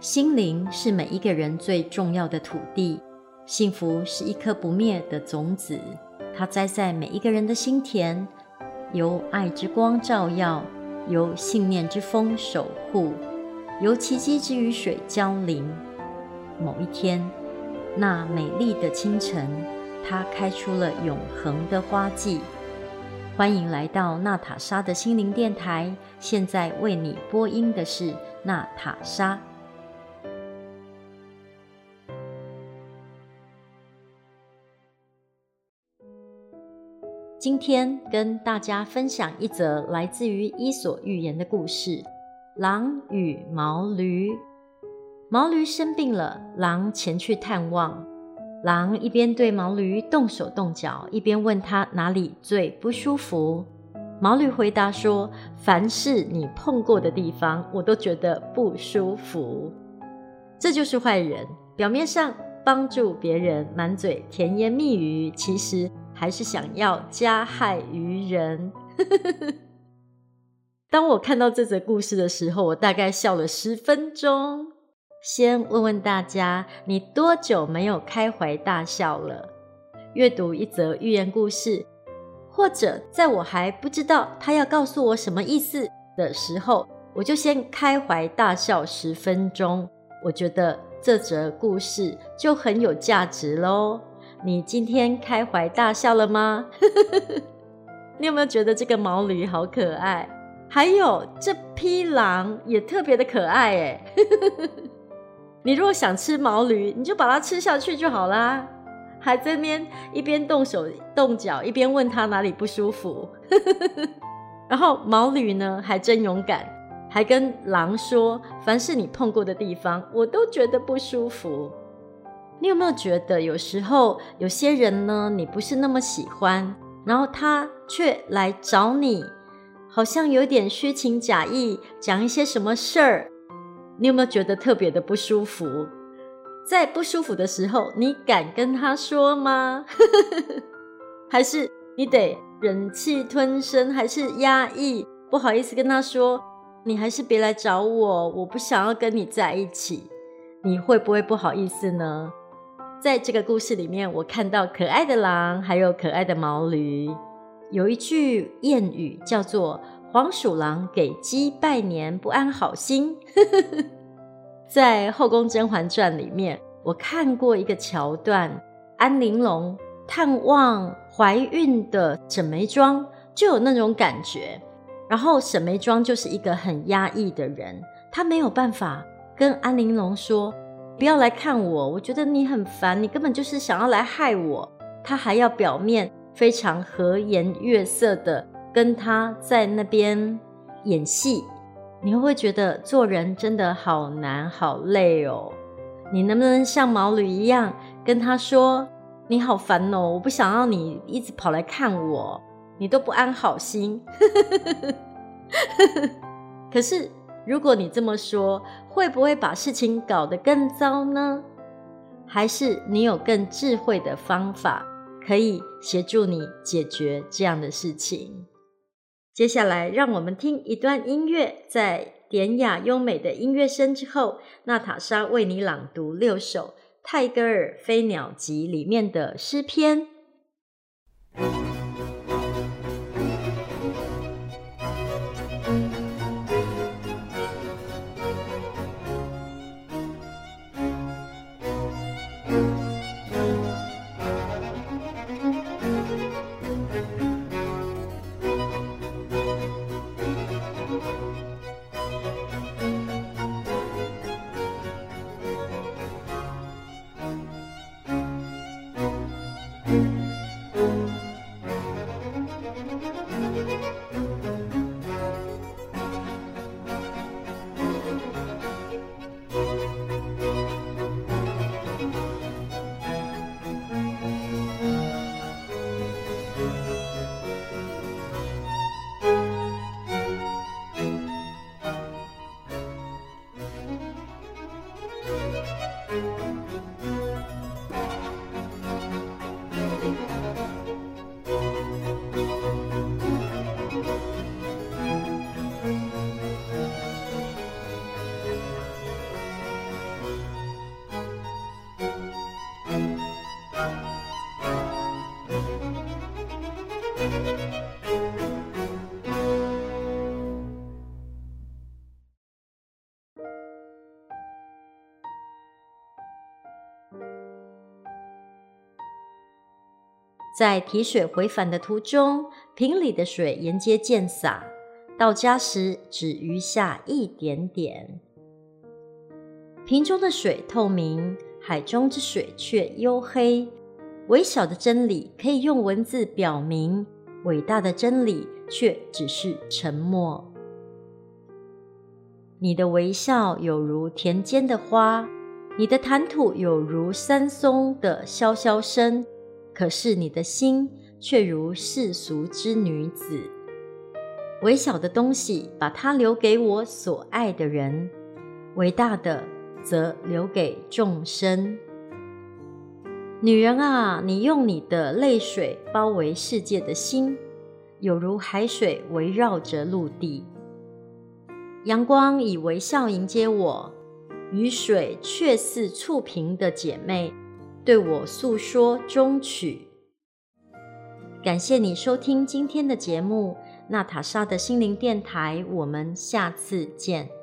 心灵是每一个人最重要的土地，幸福是一颗不灭的种子，它栽在每一个人的心田，由爱之光照耀，由信念之风守护，由奇迹之雨水浇淋。某一天，那美丽的清晨，它开出了永恒的花季。欢迎来到娜塔莎的心灵电台。现在为你播音的是娜塔莎。今天跟大家分享一则来自于《伊索寓言》的故事：狼与毛驴。毛驴生病了，狼前去探望。狼一边对毛驴动手动脚，一边问他哪里最不舒服。毛驴回答说：“凡是你碰过的地方，我都觉得不舒服。”这就是坏人，表面上帮助别人，满嘴甜言蜜语，其实还是想要加害于人。当我看到这则故事的时候，我大概笑了十分钟。先问问大家，你多久没有开怀大笑了？阅读一则寓言故事，或者在我还不知道他要告诉我什么意思的时候，我就先开怀大笑十分钟。我觉得这则故事就很有价值喽。你今天开怀大笑了吗？你有没有觉得这个毛驴好可爱？还有这匹狼也特别的可爱哎。你如果想吃毛驴，你就把它吃下去就好啦。还在那边一边动手动脚，一边问他哪里不舒服。然后毛驴呢，还真勇敢，还跟狼说：“凡是你碰过的地方，我都觉得不舒服。”你有没有觉得，有时候有些人呢，你不是那么喜欢，然后他却来找你，好像有点虚情假意，讲一些什么事儿。你有没有觉得特别的不舒服？在不舒服的时候，你敢跟他说吗？还是你得忍气吞声，还是压抑？不好意思跟他说，你还是别来找我，我不想要跟你在一起。你会不会不好意思呢？在这个故事里面，我看到可爱的狼，还有可爱的毛驴。有一句谚语叫做。黄鼠狼给鸡拜年，不安好心。在《后宫甄嬛传》里面，我看过一个桥段，安陵容探望怀孕的沈眉庄，就有那种感觉。然后沈眉庄就是一个很压抑的人，她没有办法跟安陵容说：“不要来看我，我觉得你很烦，你根本就是想要来害我。”他还要表面非常和颜悦色的。跟他在那边演戏，你会不会觉得做人真的好难好累哦？你能不能像毛驴一样跟他说：“你好烦哦，我不想要你一直跑来看我，你都不安好心。”可是如果你这么说，会不会把事情搞得更糟呢？还是你有更智慧的方法可以协助你解决这样的事情？接下来，让我们听一段音乐，在典雅优美的音乐声之后，娜塔莎为你朗读六首泰戈尔《飞鸟集》里面的诗篇。在提水回返的途中，瓶里的水沿街溅洒，到家时只余下一点点。瓶中的水透明，海中之水却黝黑。微小的真理可以用文字表明，伟大的真理却只是沉默。你的微笑有如田间的花，你的谈吐有如山松的萧萧声。可是你的心却如世俗之女子，微小的东西把它留给我所爱的人，伟大的则留给众生。女人啊，你用你的泪水包围世界的心，有如海水围绕着陆地。阳光以微笑迎接我，雨水却似触屏的姐妹。对我诉说衷曲。感谢你收听今天的节目，娜塔莎的心灵电台，我们下次见。